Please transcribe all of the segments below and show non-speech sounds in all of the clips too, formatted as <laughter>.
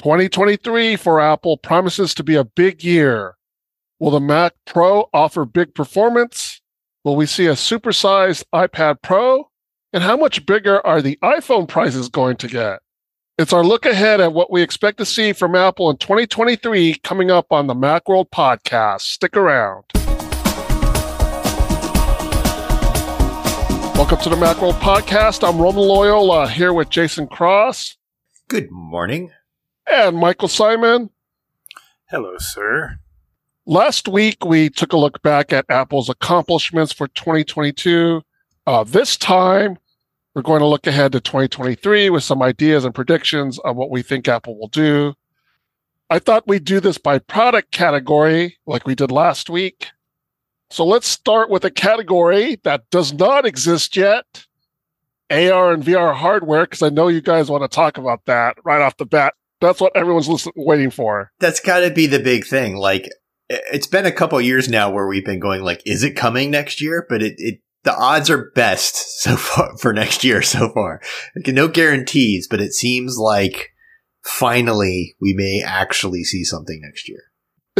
2023 for Apple promises to be a big year. Will the Mac Pro offer big performance? Will we see a supersized iPad Pro? And how much bigger are the iPhone prices going to get? It's our look ahead at what we expect to see from Apple in 2023 coming up on the Macworld podcast. Stick around. Welcome to the Macworld podcast. I'm Roman Loyola here with Jason Cross. Good morning. And Michael Simon. Hello, sir. Last week, we took a look back at Apple's accomplishments for 2022. Uh, this time, we're going to look ahead to 2023 with some ideas and predictions of what we think Apple will do. I thought we'd do this by product category like we did last week. So let's start with a category that does not exist yet AR and VR hardware, because I know you guys want to talk about that right off the bat. That's what everyone's listen- waiting for. That's got to be the big thing. Like, it's been a couple years now where we've been going, like, is it coming next year? But it, it the odds are best <laughs> so far for next year so far. Like, No guarantees, but it seems like finally we may actually see something next year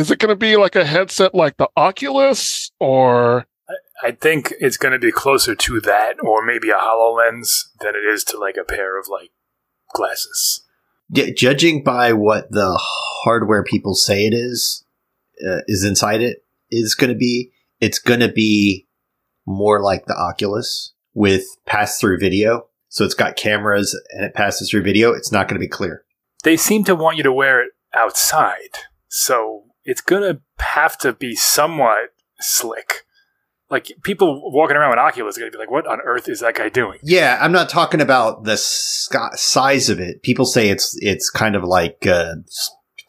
is it going to be like a headset like the Oculus or? I think it's going to be closer to that, or maybe a Hololens, than it is to like a pair of like glasses. Judging by what the hardware people say it is, uh, is inside it, is going to be, it's going to be more like the Oculus with pass through video. So it's got cameras and it passes through video. It's not going to be clear. They seem to want you to wear it outside. So it's gonna have to be somewhat slick. Like people walking around with Oculus are gonna be like, "What on earth is that guy doing?" Yeah, I'm not talking about the sc- size of it. People say it's it's kind of like uh,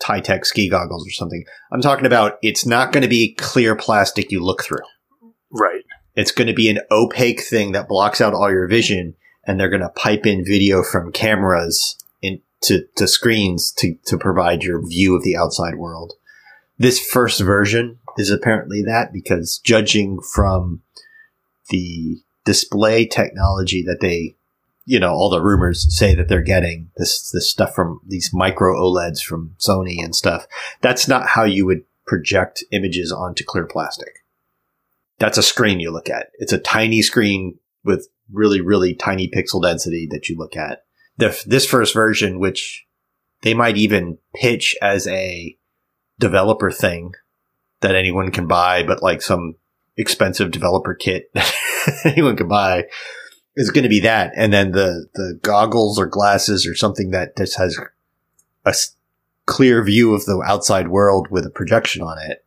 high tech ski goggles or something. I'm talking about it's not going to be clear plastic you look through. Right. It's going to be an opaque thing that blocks out all your vision, and they're going to pipe in video from cameras into to screens to to provide your view of the outside world this first version is apparently that because judging from the display technology that they you know all the rumors say that they're getting this this stuff from these micro OLEDs from Sony and stuff that's not how you would project images onto clear plastic. That's a screen you look at. It's a tiny screen with really really tiny pixel density that you look at. The, this first version which they might even pitch as a developer thing that anyone can buy, but like some expensive developer kit <laughs> that anyone can buy is going to be that. And then the, the goggles or glasses or something that just has a clear view of the outside world with a projection on it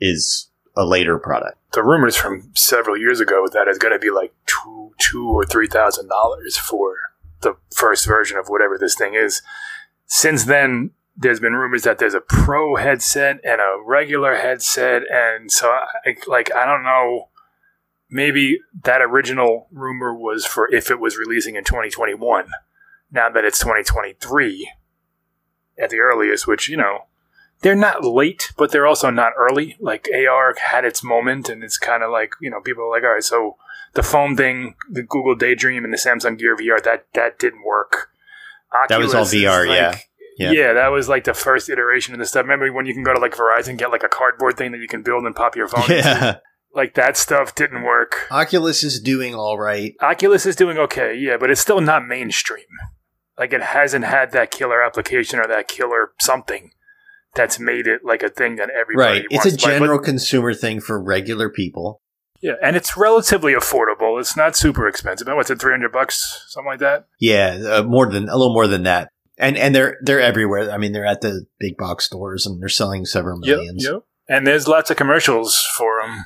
is a later product. The rumors from several years ago that it's going to be like two, two or three thousand dollars for the first version of whatever this thing is. Since then, there's been rumors that there's a pro headset and a regular headset, and so I, like I don't know. Maybe that original rumor was for if it was releasing in 2021. Now that it's 2023 at the earliest, which you know they're not late, but they're also not early. Like AR had its moment, and it's kind of like you know people are like, all right, so the phone thing, the Google Daydream, and the Samsung Gear VR that that didn't work. Oculus that was all VR, like, yeah. Yeah. yeah, that was like the first iteration of the stuff. Remember when you can go to like Verizon get like a cardboard thing that you can build and pop your phone yeah. into? Like that stuff didn't work. Oculus is doing all right. Oculus is doing okay, yeah, but it's still not mainstream. Like it hasn't had that killer application or that killer something that's made it like a thing that everybody right. It's a general consumer thing for regular people. Yeah, and it's relatively affordable. It's not super expensive. What's it, three hundred bucks, something like that? Yeah, uh, more than a little more than that and and they're they're everywhere. I mean, they're at the big box stores and they're selling several millions. Yep, yep. And there's lots of commercials for them.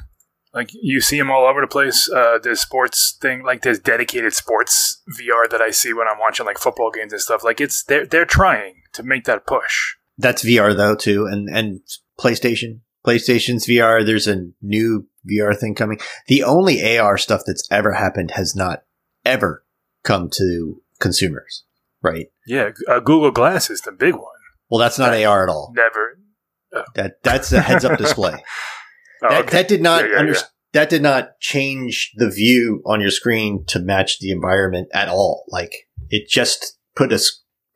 Like you see them all over the place. Uh, there's sports thing, like there's dedicated sports VR that I see when I'm watching like football games and stuff. Like it's they're they're trying to make that push. That's VR though too, and and PlayStation, PlayStation's VR. There's a new VR thing coming. The only AR stuff that's ever happened has not ever come to consumers right? Yeah, uh, Google Glass is the big one. Well, that's not that, AR at all. Never. Oh. That that's a heads up <laughs> display. oh, that, okay. that did not yeah, yeah, under, yeah. that did not change the view on your screen to match the environment at all. Like it just put a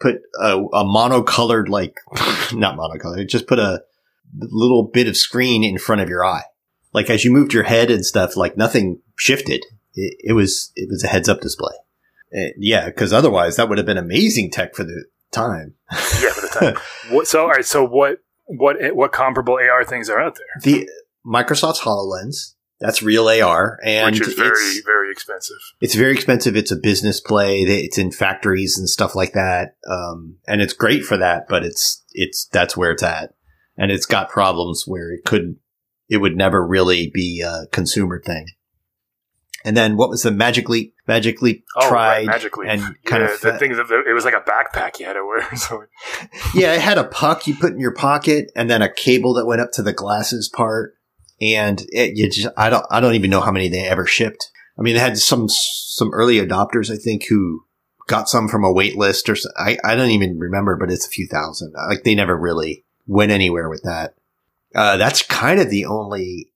put a, a monocolored, like, <laughs> not monocolored, It just put a little bit of screen in front of your eye. Like as you moved your head and stuff, like nothing shifted. It, it was, it was a heads up display. Uh, yeah, because otherwise that would have been amazing tech for the time. Yeah, for the <laughs> time. what, so, all right. So what, what, what comparable AR things are out there? The Microsoft's HoloLens. That's real AR, and which is very, very expensive. It's very expensive. It's a business play. It's in factories and stuff like that, um, and it's great for that. But it's it's that's where it's at, and it's got problems where it could it would never really be a consumer thing. And then what was the Magic Leap? Magic Leap oh, tried right, Magic Leap. and kind yeah, of the thing. It was like a backpack you had to wear. <laughs> So yeah, it had a puck you put in your pocket, and then a cable that went up to the glasses part. And it, you just, I don't, I don't even know how many they ever shipped. I mean, they had some some early adopters, I think, who got some from a wait list or I, I don't even remember, but it's a few thousand. Like they never really went anywhere with that. Uh, that's kind of the only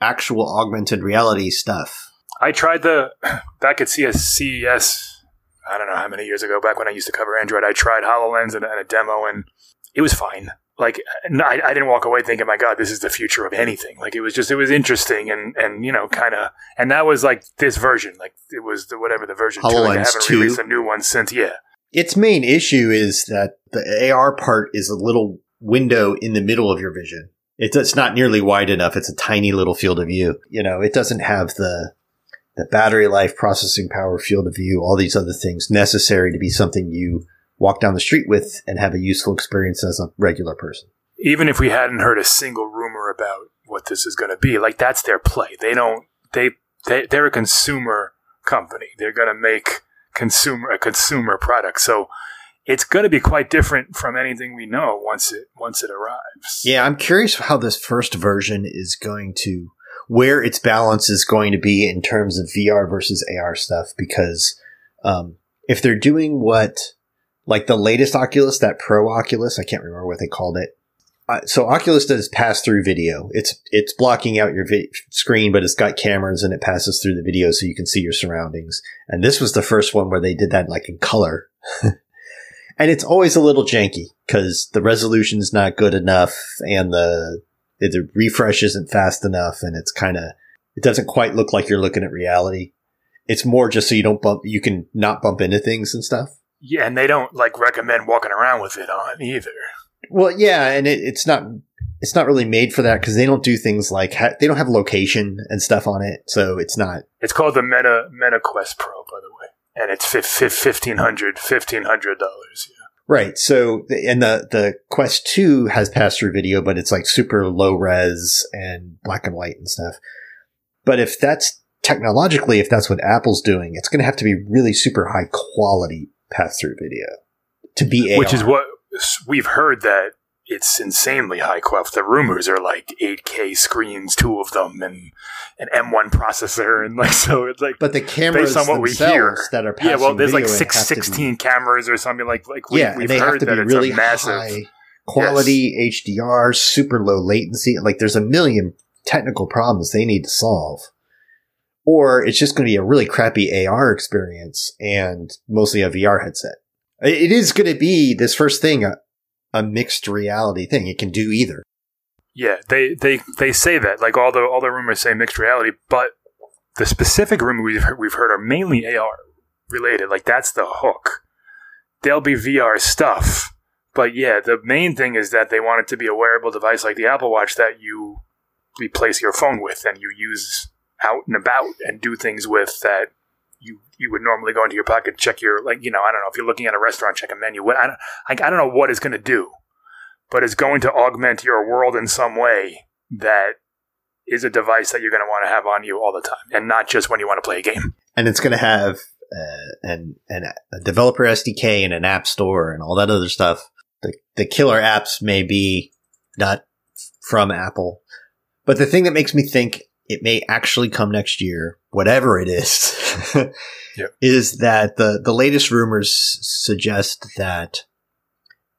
actual augmented reality stuff. I tried the <clears throat> back at CES. I don't know how many years ago, back when I used to cover Android. I tried Hololens and, and a demo, and it was fine. Like I, I, didn't walk away thinking, "My God, this is the future of anything." Like it was just, it was interesting, and and you know, kind of, and that was like this version. Like it was the whatever the version HoloLens two. Like I haven't 2. released a new one since. Yeah, Its main issue is that the AR part is a little window in the middle of your vision. It's, it's not nearly wide enough. It's a tiny little field of view. You know, it doesn't have the the battery life, processing power, field of view, all these other things necessary to be something you walk down the street with and have a useful experience as a regular person. even if we hadn't heard a single rumor about what this is going to be, like that's their play. They don't. They they they're a consumer company. They're going to make consumer a consumer product. So it's going to be quite different from anything we know once it once it arrives. Yeah, I'm curious how this first version is going to, where its balance is going to be in terms of VR versus AR stuff. Because um, if they're doing what, like the latest Oculus, that Pro Oculus, I can't remember what they called it. Uh, so Oculus does pass through video. It's it's blocking out your vi- screen, but it's got cameras and it passes through the video so you can see your surroundings. And this was the first one where they did that like in color. <laughs> and it's always a little janky because the resolution's not good enough and the the refresh isn't fast enough and it's kind of it doesn't quite look like you're looking at reality. It's more just so you don't bump you can not bump into things and stuff. Yeah, and they don't like recommend walking around with it on either. Well, yeah, and it, it's not it's not really made for that because they don't do things like ha- they don't have location and stuff on it, so it's not. It's called the Meta Meta Quest Pro, by the way, and it's fif- fif- fifteen hundred fifteen hundred dollars. Yeah. Right. So, and the, the Quest 2 has pass through video, but it's like super low res and black and white and stuff. But if that's technologically, if that's what Apple's doing, it's going to have to be really super high quality pass through video to be AR. which is what we've heard that it's insanely high quality. The rumors are like 8K screens, two of them, and an M1 processor, and like so. It's like But the cameras based on what we hear, that are passing yeah. Well, there's like six, have to be- 16 cameras or something like like we, yeah, we've they heard have to that be really massive. high quality HDR, super low latency. Like there's a million technical problems they need to solve. Or it's just going to be a really crappy AR experience and mostly a VR headset. It is going to be this first thing, a, a mixed reality thing. It can do either. Yeah, they they they say that like all the all the rumors say mixed reality, but the specific rumor we've heard, we've heard are mainly AR related. Like that's the hook. There'll be VR stuff, but yeah, the main thing is that they want it to be a wearable device like the Apple Watch that you replace your phone with and you use out and about and do things with that you you would normally go into your pocket check your like you know I don't know if you're looking at a restaurant check a menu what I don't I, I don't know what it's going to do but it's going to augment your world in some way that is a device that you're going to want to have on you all the time and not just when you want to play a game And it's going to have uh, an, an, a developer SDK and an app store and all that other stuff. The, the killer apps may be not from Apple, but the thing that makes me think it may actually come next year, whatever it is, <laughs> Yep. is that the, the latest rumors suggest that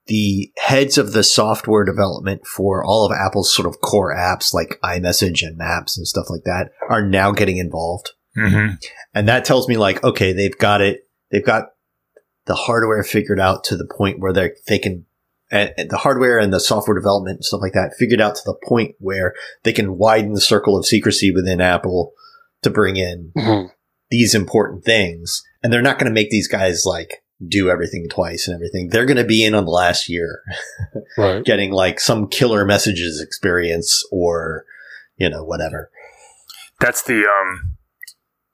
the heads of the software development for all of Apple's sort of core apps like iMessage and Maps and stuff like that are now getting involved. mm-hmm. And that tells me like, okay, they've got it. They've got the hardware figured out to the point where they they can and, and the hardware and the software development and stuff like that figured out to the point where they can widen the circle of secrecy within Apple to bring in Mhm. these important things. And they're not going to make these guys like do everything twice and everything. They're going to be in on the last year <laughs> Right. getting like some killer messages experience or, you know, whatever. That's the um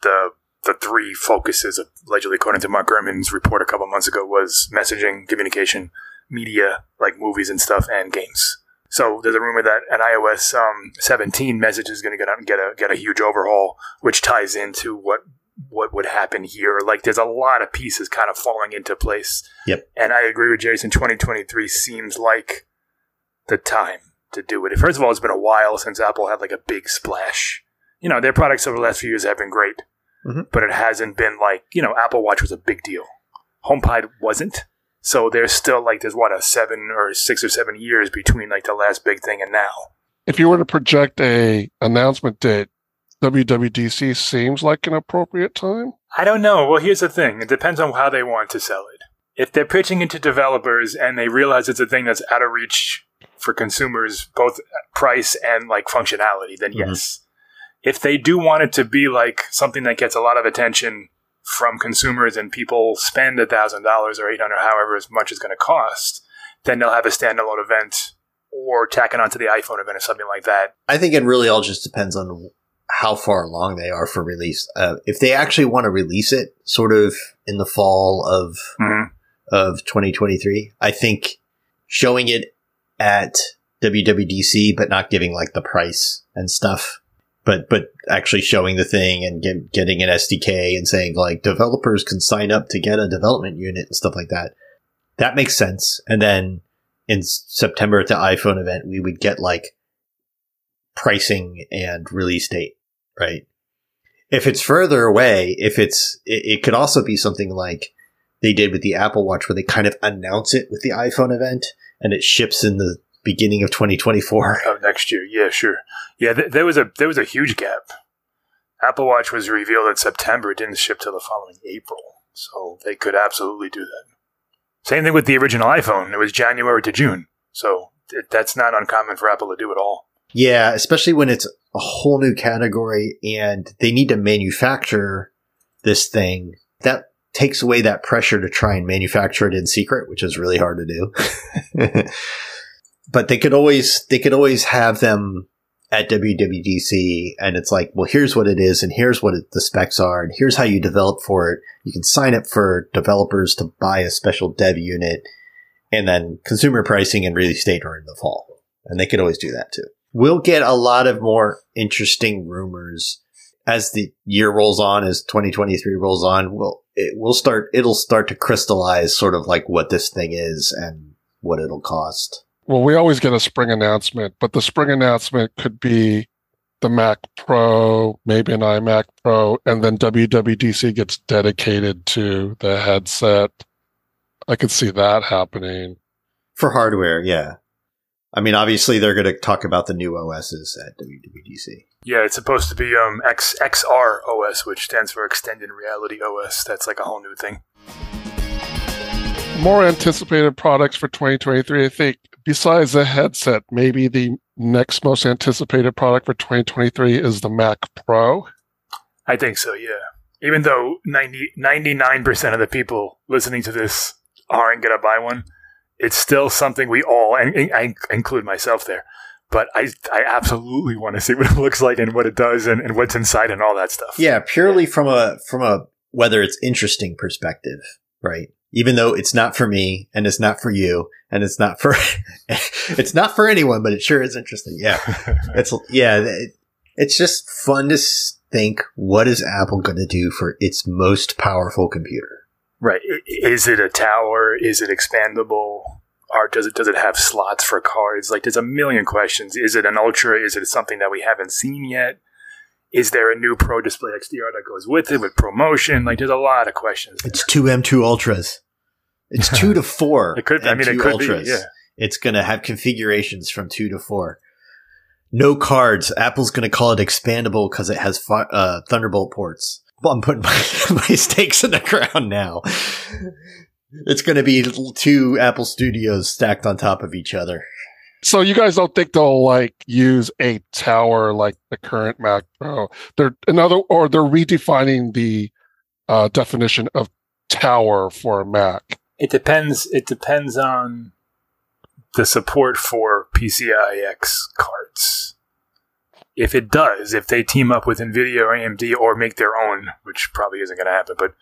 the the three focuses allegedly according to Mark Gurman's report a couple months ago was messaging, communication, media, like movies and stuff, and games. So there's a rumor that an iOS um, 17 message is going to get out and get a get a huge overhaul, which ties into what what would happen here. Like there's a lot of pieces kind of falling into place. Yep. And I agree with Jason. 2023 seems like the time to do it. First of all, it's been a while since Apple had like a big splash. You know, their products over the last few years have been great, Mhm. but it hasn't been like you know, Apple Watch was a big deal. HomePod wasn't. So there's still like there's what a seven or six or seven years between like the last big thing and now. If you were to project a announcement date, WWDC seems like an appropriate time. I don't know. Well, here's the thing. It depends on how they want to sell it. If they're pitching it to developers and they realize it's a thing that's out of reach for consumers, both price and like functionality, then Mhm. yes. If they do want it to be like something that gets a lot of attention from consumers and people spend a thousand dollars or eight hundred, however as much it's going to cost, then they'll have a standalone event or tack it onto the iPhone event or something like that. I think it really all just depends on how far along they are for release. Uh, if they actually want to release it sort of in the fall of Mhm. of 2023, I think showing it at WWDC, but not giving like the price and stuff, but but actually showing the thing and get, getting an SDK and saying like developers can sign up to get a development unit and stuff like that. That makes sense. And then in September at the iPhone event, we would get like pricing and release date, right? If it's further away, if it's, it, it could also be something like they did with the Apple Watch where they kind of announce it with the iPhone event and it ships in the beginning of 2024. <laughs> of next year. Yeah, sure. Yeah, th- there was a there was a huge gap. Apple Watch was revealed in September. It didn't ship till the following April, so they could absolutely do that. Same thing with the original iPhone. It was January to June, so th- that's not uncommon for Apple to do at all. Yeah, especially when it's a whole new category and they need to manufacture this thing. That takes away that pressure to try and manufacture it in secret, which is really hard to do. <laughs> but they could always they could always have them at WWDC and it's like, well, here's what it is and here's what it, the specs are and here's how you develop for it. You can sign up for developers to buy a special dev unit and then consumer pricing and release date are in the fall. And they could always do that too. We'll get a lot of more interesting rumors as the year rolls on, as 2023 rolls on. We'll, it will start, it'll start to crystallize sort of like what this thing is and what it'll cost. Well, we always get a spring announcement, but the spring announcement could be the Mac Pro, maybe an iMac Pro, and then WWDC gets dedicated to the headset. I could see that happening. For hardware, yeah. I mean, obviously they're going to talk about the new OSs at WWDC. Yeah, it's supposed to be um, X, XR OS, which stands for Extended Reality OS. That's like a whole new thing. More anticipated products for 2023, I think, besides the headset, maybe the next most anticipated product for 2023 is the Mac Pro. I think so, yeah. Even though 90, 99% of the people listening to this aren't going to buy one, it's still something we all, and, and I include myself there, but I, I absolutely want to see what it <laughs> looks like and what it does and, and what's inside and all that stuff. Yeah, purely from a, from a, whether it's interesting perspective, right? Even though it's not for me and it's not for you and it's not for, <laughs> it's not for anyone, but it sure is interesting. Yeah. <laughs> It's, yeah, it, it's just fun to think what is Apple going to do for its most powerful computer? Right. Is it a tower? Is it expandable? Or does it does it have slots for cards? Like there's a million questions. Is it an ultra? Is it something that we haven't seen yet? Is there a new Pro Display XDR that goes with it with promotion? Like there's a lot of questions. there. It's two M2 Ultras. It's two to <laughs> four. It could. Be, I mean, it M2 could Ultras. be. Yeah. It's going to have configurations from two to four. No cards. Apple's going to call it expandable because it has fi- uh, Thunderbolt ports. Well, I'm putting <laughs> my, my stakes in the ground now. It's going to be two Apple Studios stacked on top of each other. So you guys don't think they'll like use a tower like the current Mac Pro? They're another, or they're redefining the uh, definition of tower for a Mac. It depends. It depends on the support for PCIe cards. If it does, if they team up with NVIDIA or AMD or make their own, which probably isn't going to happen, but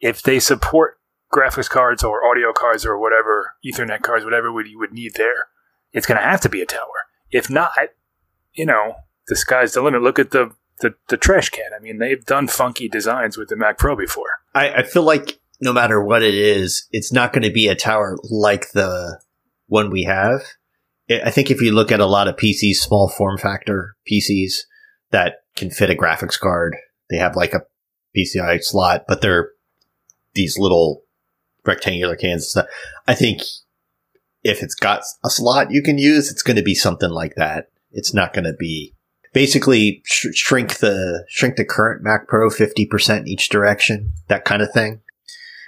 if they support graphics cards or audio cards or whatever, Ethernet cards, whatever you would need there, it's going to have to be a tower. If not, you know, the sky's the limit. Look at the, the, the trash can. I mean, they've done funky designs with the Mac Pro before. I, I feel like no matter what it is, it's not going to be a tower like the one we have. I think if you look at a lot of PCs, small form factor PCs that can fit a graphics card, they have like a PCI slot, but they're these little rectangular cans. I think if it's got a slot you can use, it's going to be something like that. It's not going to be basically sh- shrink the shrink the current Mac Pro fifty percent in each direction, that kind of thing.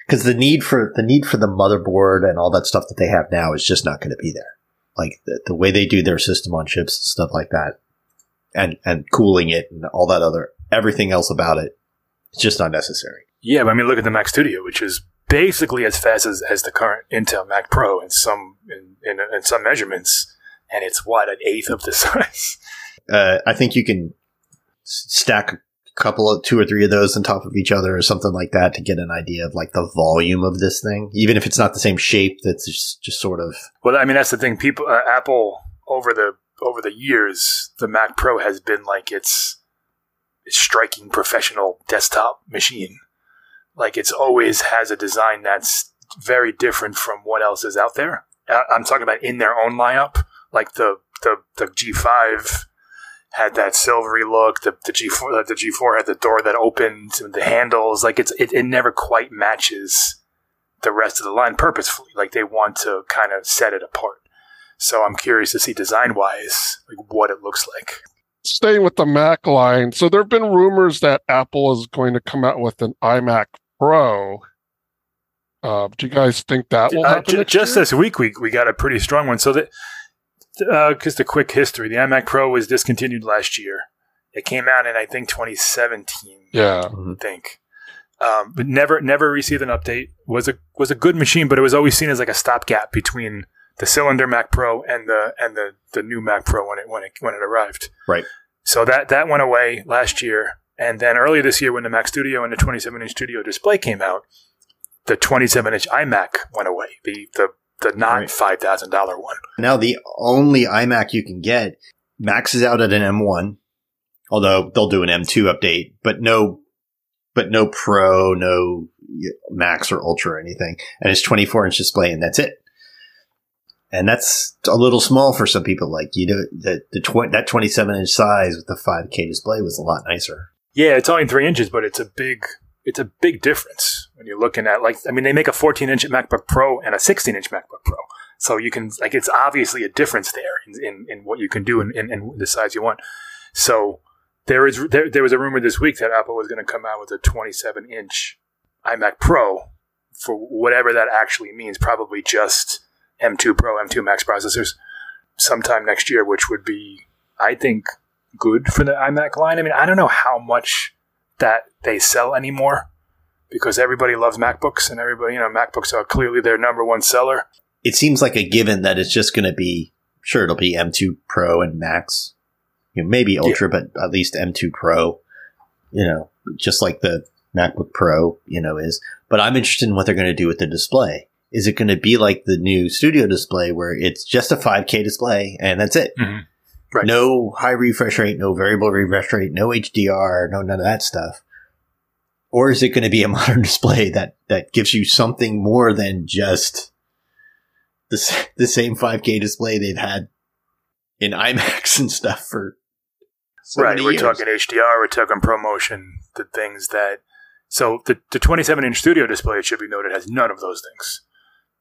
Because the need for the need for the motherboard and all that stuff that they have now is just not going to be there. Like the, the way they do their system on chips and stuff like that, and and cooling it and all that other everything else about it, it's just not necessary. Yeah, but I mean, look at the Mac Studio, which is basically as fast as, as the current Intel Mac Pro in some in, in, in some measurements, and it's what an eighth of the <laughs> size. Uh, I think you can stack a couple of two or three of those on top of each other or something like that to get an idea of like the volume of this thing, even if it's not the same shape. That's just, just sort of. Well, I mean, that's the thing. People, uh, Apple over the over the years, the Mac Pro has been like its striking professional desktop machine like it's always has a design that's very different from what else is out there. Uh, I'm talking about in their own lineup, like the the, the G5 had that silvery look. The, the G4 the G4 had the door that opened, and the handles. Like it's it, it never quite matches the rest of the line purposefully. Like they want to kind of set it apart. So I'm curious to see design wise like what it looks like. Staying with the Mac line, so there have been rumors that Apple is going to come out with an iMac Pro. Uh, do you guys think that will uh, happen? Uh, j- just year? this week, we we got a pretty strong one. So that uh, just a quick history: the iMac Pro was discontinued last year. It came out in I think 2017. Yeah, I think. Um, but never never received an update. was a was a good machine, but it was always seen as like a stopgap between the cylinder Mac Pro and the and the, the new Mac Pro when it when it when it arrived. Right. So that that went away last year. And then earlier this year, when the Mac Studio and the 27 inch Studio display came out, the 27 inch iMac went away. The the the not five thousand dollar one. Now the only iMac you can get maxes out at an M1, although they'll do an M2 update, but no, but no Pro, no Max or Ultra or anything, and it's 24 inch display, and that's it. And that's a little small for some people. Like you know, the the tw- that 27 inch size with the 5K display was a lot nicer. Yeah, it's only three inches, but it's a big it's a big difference when you're looking at like I mean they make a 14 inch MacBook Pro and a 16 inch MacBook Pro, so you can like it's obviously a difference there in, in, in what you can do and, in, the size you want. So there is there, there was a rumor this week that Apple was going to come out with a 27 inch iMac Pro for whatever that actually means, probably just M2 Pro, M2 Max processors sometime next year, which would be I think good for the iMac line. I mean, I don't know how much that they sell anymore because everybody loves MacBooks and everybody, you know, MacBooks are clearly their number one seller. It seems like a given that it's just going to be, sure, it'll be M2 Pro and Max, you know, maybe Ultra, yeah. but at least M2 Pro, you know, just like the MacBook Pro, you know, is. But I'm interested in what they're going to do with the display. Is it going to be like the new studio display where it's just a 5K display and that's it? Mm-hmm. Right. No high refresh rate, no variable refresh rate, no HDR, no none of that stuff. Or is it going to be a <laughs> modern display that, that gives you something more than just the, the same 5K display they've had in iMacs <laughs> and stuff for so right. We're years. talking HDR, we're talking ProMotion, the things that. So the, the 27 inch studio display, it should be noted, has none of those things.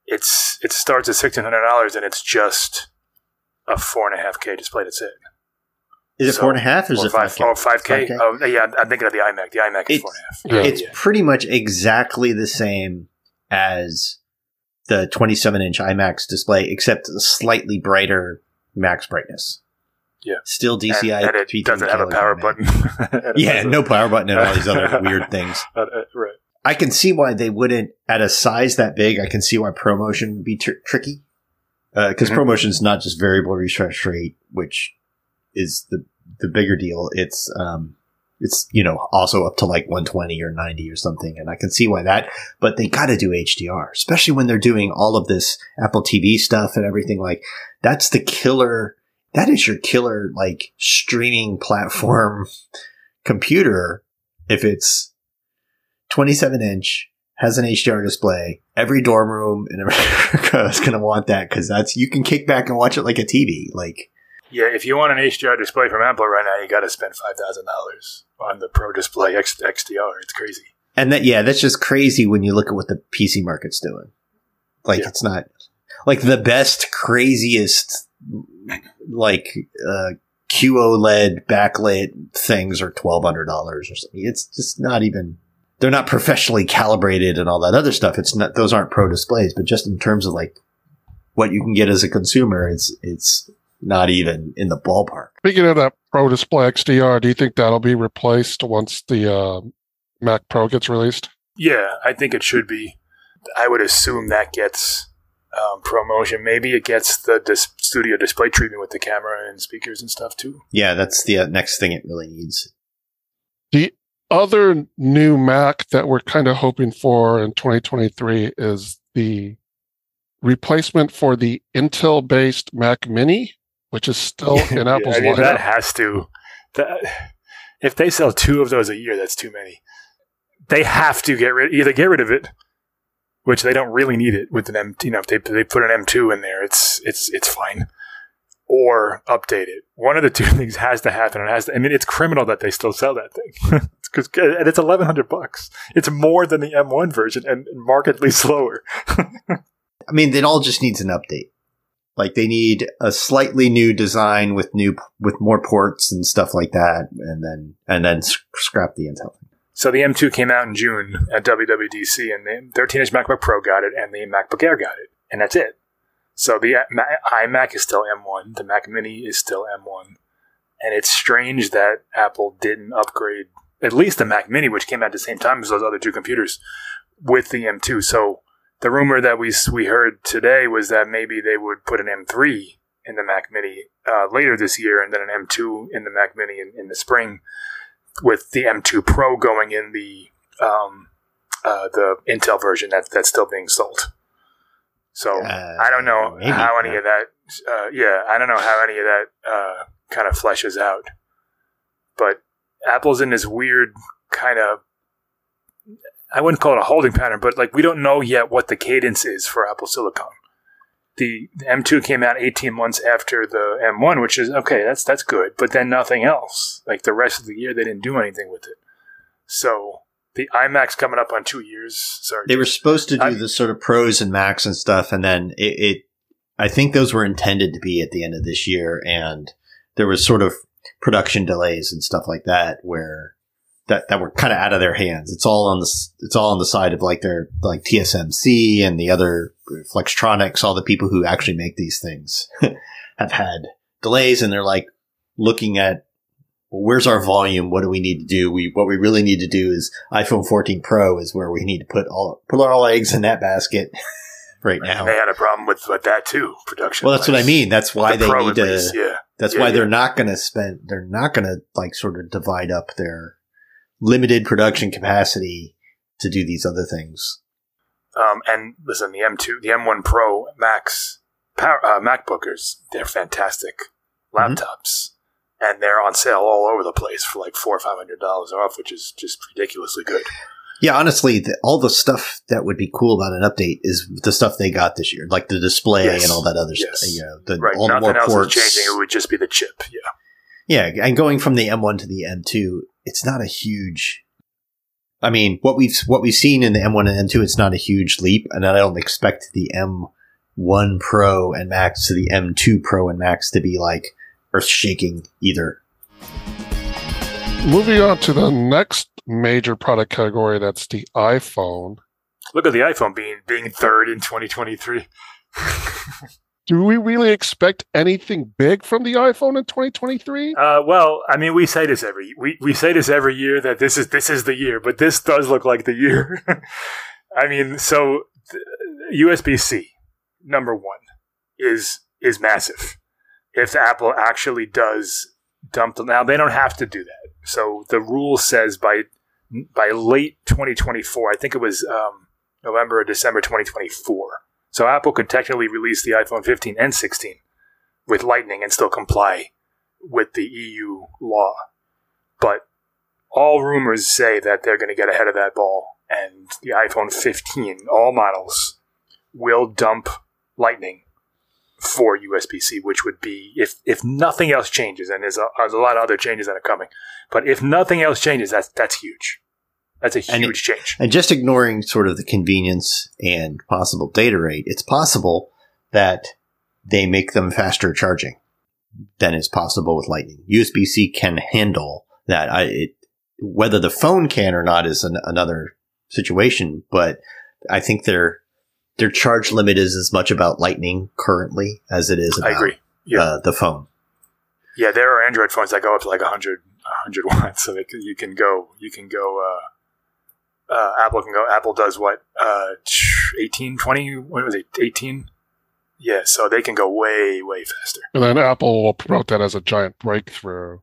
It's it starts at $1,600 and it's just a four and a half K display. That's it. Is it so, four and a half? Or is it five K? Oh, five K. Oh, yeah. I'm thinking of the iMac. The iMac is it's, four and a half. Yeah. It's yeah. pretty much exactly the same as the 27 inch iMac's display, except a slightly brighter max brightness. Yeah. Still DCI. and, and it doesn't have a power button. <laughs> <laughs> yeah, no power button and all these other <laughs> weird things. Uh, uh, right. I can see why they wouldn't, at a size that big, I can see why ProMotion would be tr- tricky. Because uh, Mhm. ProMotion is not just variable refresh rate, which is the the bigger deal. It's um, it's you know also up to like 120 or 90 or something, and I can see why that. But they got to do HDR, especially when they're doing all of this Apple TV stuff and everything. Like that's the killer. That is your killer like streaming platform computer. If it's 27 inch, has an HDR display. Every dorm room in <laughs> America is going to want that because that's you can kick back and watch it like a TV. Like Yeah, if you want an HDR display from Apple right now, you got to spend five thousand dollars on the Pro Display X- XDR. It's crazy. And that, yeah, that's just crazy when you look at what the PC market's doing. Like, Yeah. it's not like the best, craziest, like, uh, QOLED backlit things are $1,200 or something. It's just not even, they're not professionally calibrated and all that other stuff. It's not, those aren't pro displays, but just in terms of like what you can get as a consumer, it's, it's not even in the ballpark. Speaking of that Pro Display XDR, do you think that'll be replaced once the uh, Mac Pro gets released? Yeah, I think it should be. I would assume that gets um, promotion. Maybe it gets the dis- studio display treatment with the camera and speakers and stuff too. Yeah, that's the uh, next thing it really needs. The other new Mac that we're kind of hoping for in 2023 is the replacement for the Intel based Mac Mini, which is still in <laughs> Yeah, Apple's I mean, lineup. that has to. That, if they sell two of those a year, that's too many. They have to get rid. Either get rid of it, which they don't really need it with an M. You know, if they they put an M two in there, it's it's it's fine. Or update it. One of the two <laughs> things has to happen. It has to. I mean, it's criminal that they still sell that thing. <laughs> Because and it's eleven hundred bucks. It's more than the M one version and markedly <laughs> slower. I mean, it all just needs an update. Like they need a slightly new design with new with more ports and stuff like that, and then and then scrap the Intel. Thing. So the M2 came out in June at WWDC, and the 13-inch MacBook Pro got it, and the MacBook Air got it, and that's it. So the uh, iMac is still M1, the Mac Mini is still M1, and it's strange that Apple didn't upgrade at least the Mac Mini, which came out at the same time as those other two computers, with the M2. So the rumor that we we heard today was that maybe they would put an M3 in the Mac Mini uh, later this year, and then an M2 in the Mac Mini in, in the spring with the M2 Pro going in the um, uh, the Intel version that that's still being sold. So Uh, I don't know maybe. how any of that. Uh, yeah, I don't know how any of that uh, kind of fleshes out. But Apple's in this weird kind of. I wouldn't call it a holding pattern, but like we don't know yet what the cadence is for Apple Silicon. The, the M2 came out 18 months after the M1, which is okay. That's that's good, but then nothing else. Like the rest of the year, they didn't do anything with it. So the iMac's coming up on two years. Sorry, They were supposed to do the sort of pros and max and stuff, and then it, it. I think those were intended to be at the end of this year, and there was sort of production delays and stuff like that where that that were kind of out of their hands. It's all on the it's all on the side of like their like TSMC and the other Flextronics, all the people who actually make these things <laughs> have had delays, and they're like looking at well, where's our volume? What do we need to do? We what we really need to do is iPhone 14 Pro is where we need to put all put all our eggs in that basket <laughs> right now. And they had a problem with, with that too, production. Well, that's what I mean. That's why the they Pro need to. least, yeah. That's Yeah, why yeah. they're not going to spend. They're not going to like sort of divide up their limited production capacity to do these other things. Um, and listen, the M2, the M1 Pro Max power, uh, MacBookers, they're fantastic Mm-hmm. laptops, and they're on sale all over the place for like four or five hundred dollars off, which is just ridiculously good. Yeah, honestly, the, all the stuff that would be cool about an update is the stuff they got this year, like the display Yes. and all that other Yes. stuff. You know, the, Right, all the nothing more else ports. is changing. It would just be the chip. Yeah, Yeah, and going from the M1 to the M2, it's not a huge. I mean, what we've what we've seen in the M1 and M2, it's not a huge leap, and I don't expect the M1 Pro and Max to the M2 Pro and Max to be like earth shaking either. Moving on to the next major product category, that's the iPhone. Look at the iPhone being being third in 2023. <laughs> Do we really expect anything big from the iPhone in 2023? Uh, well, I mean, we say this every we, we say this every year that this is this is the year, but this does look like the year. <laughs> I mean, so USB C number one is is massive. If Apple actually does dump them now, they don't have to do that. So the rule says by by late 2024, I think it was um, November or December 2024. So Apple could technically release the iPhone 15 and 16 with Lightning and still comply with the EU law. But all rumors say that they're going to get ahead of that ball, and the iPhone 15, all models, will dump Lightning for USB C, which would be if if nothing else changes, and there's a, there's a lot of other changes that are coming. But if nothing else changes, that's that's huge. That's a And huge change. And just ignoring sort of the convenience and possible data rate, it's possible that they make them faster charging than is possible with Lightning. USB C can handle that. I, it, whether the phone can or not is an, another situation, but I think their their charge limit is as much about Lightning currently as it is I about agree. Yeah. uh, the phone. Yeah, there are Android phones that go up to like 100, 100 <laughs> watts, so they can, you can go, you can go. Uh, uh, Apple can go. Apple does what? Uh, 18, 20, What was it? Eighteen. Yeah, so they can go way, way faster. And then Apple will promote that as a giant breakthrough.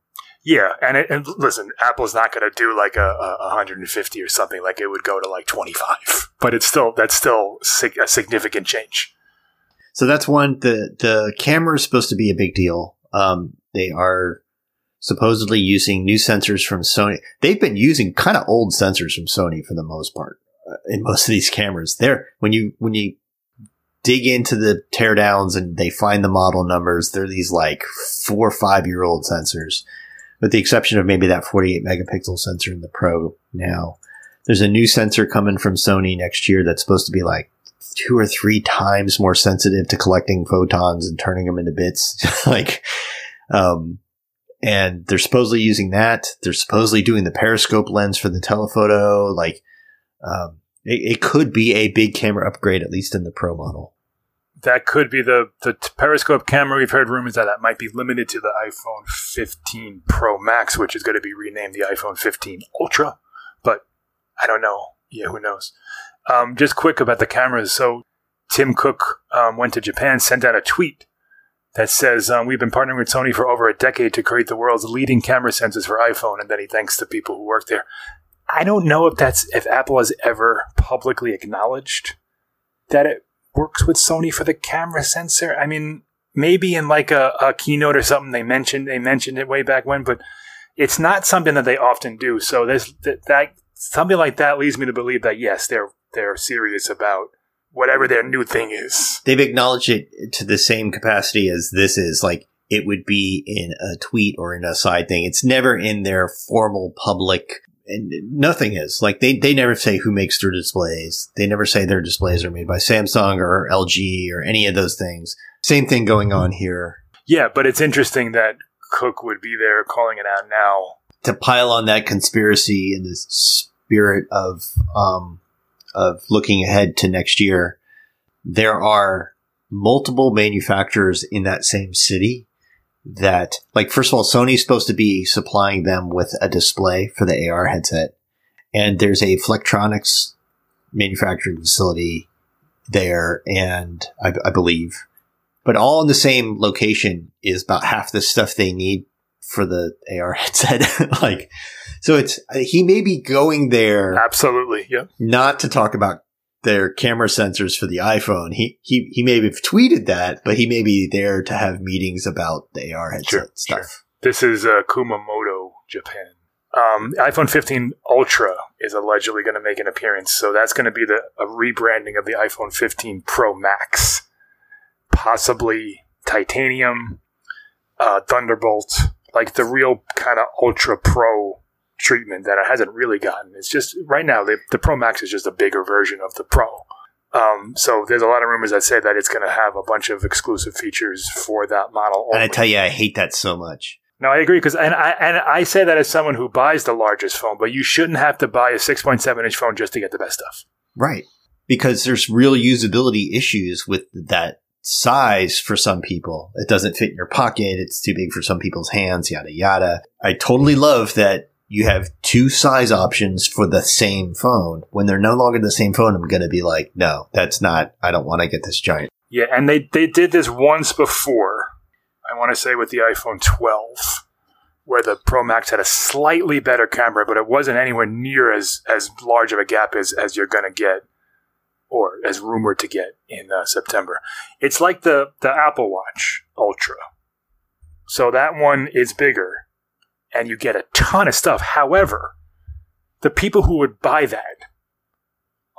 Yeah, and it, and listen, Apple's not going to do like a, a 150 or something. Like it would go to like 25, <laughs> but it's still that's still sig- a significant change. So that's one. The the camera is supposed to be a big deal. Um, they are supposedly using new sensors from Sony. They've been using kind of old sensors from Sony for the most part uh, in most of these cameras. They're when you when you dig into the teardowns and they find the model numbers, they're these like four or five year old sensors, with the exception of maybe that 48 megapixel sensor in the Pro now. There's a new sensor coming from Sony next year that's supposed to be like two or three times more sensitive to collecting photons and turning them into bits. <laughs> like, um, and they're supposedly using that. They're supposedly doing the periscope lens for the telephoto. Like, um, it, it could be a big camera upgrade, at least in the Pro model. That could be the the periscope camera. We've heard rumors that that might be limited to the iPhone 15 Pro Max, which is going to be renamed the iPhone 15 Ultra. But I don't know. Yeah, who knows? Um, just quick about the cameras. So Tim Cook um, went to Japan, sent out a tweet that says, um, "We've been partnering with Sony for over a decade to create the world's leading camera sensors for iPhone," and then he thanks the people who work there. I don't know if that's if Apple has ever publicly acknowledged that it works with Sony for the camera sensor. I mean, maybe in like a, a keynote or something they mentioned they mentioned it way back when, but it's not something that they often do. So there's that, that something like that leads me to believe that yes, they're they're serious about whatever their new thing is. They've acknowledged it to the same capacity as this is. Like, it would be in a tweet or in a side thing. It's never in their formal public and nothing is like they, they never say who makes their displays. They never say their displays are made by Samsung or LG or any of those things. Same thing going on here. Yeah, but it's interesting that Cook would be there calling it out now. To pile on that conspiracy in the spirit of um, of looking ahead to next year, there are multiple manufacturers in that same city that like first of all sony's supposed to be supplying them with a display for the ar headset. And there's a Flextronics manufacturing facility there and I, I believe. But all in the same location is about half the stuff they need for the ar <laughs> headset. Like so it's he may be going there Absolutely, yeah. not to talk about their camera sensors for the iPhone. He he he may have tweeted that, but he may be there to have meetings about the AR headset Sure, stuff. This is uh, Kumamoto, Japan. Um, iPhone 15 Ultra is allegedly going to make an appearance, so that's going to be the a rebranding of the iPhone 15 Pro Max, possibly titanium, uh, Thunderbolt, like the real kind of Ultra Pro treatment that it hasn't really gotten. It's just right now the, the Pro Max is just a bigger version of the Pro. Um, so there's a lot of rumors that say that it's going to have a bunch of exclusive features for that model. And I tell you, I hate that so much. No, I agree because and I and I say that as someone who buys the largest phone, but you shouldn't have to buy a 6.7 inch phone just to get the best stuff. Right. because there's real usability issues with that size for some people. It doesn't fit in your pocket. It's too big for some people's hands, yada, yada. I totally love that you have two size options for the same phone. When they're no longer the same phone, I'm going to be like, no, that's not, I don't want to get this giant. Yeah, and they, they did this once before. I want to say with the iPhone 12, where the Pro Max had a slightly better camera, but it wasn't anywhere near as, as large of a gap as, as you're going to get or as rumored to get in uh, September. It's like the, the Apple Watch Ultra. So that one is bigger and you get a ton of stuff. However, the people who would buy that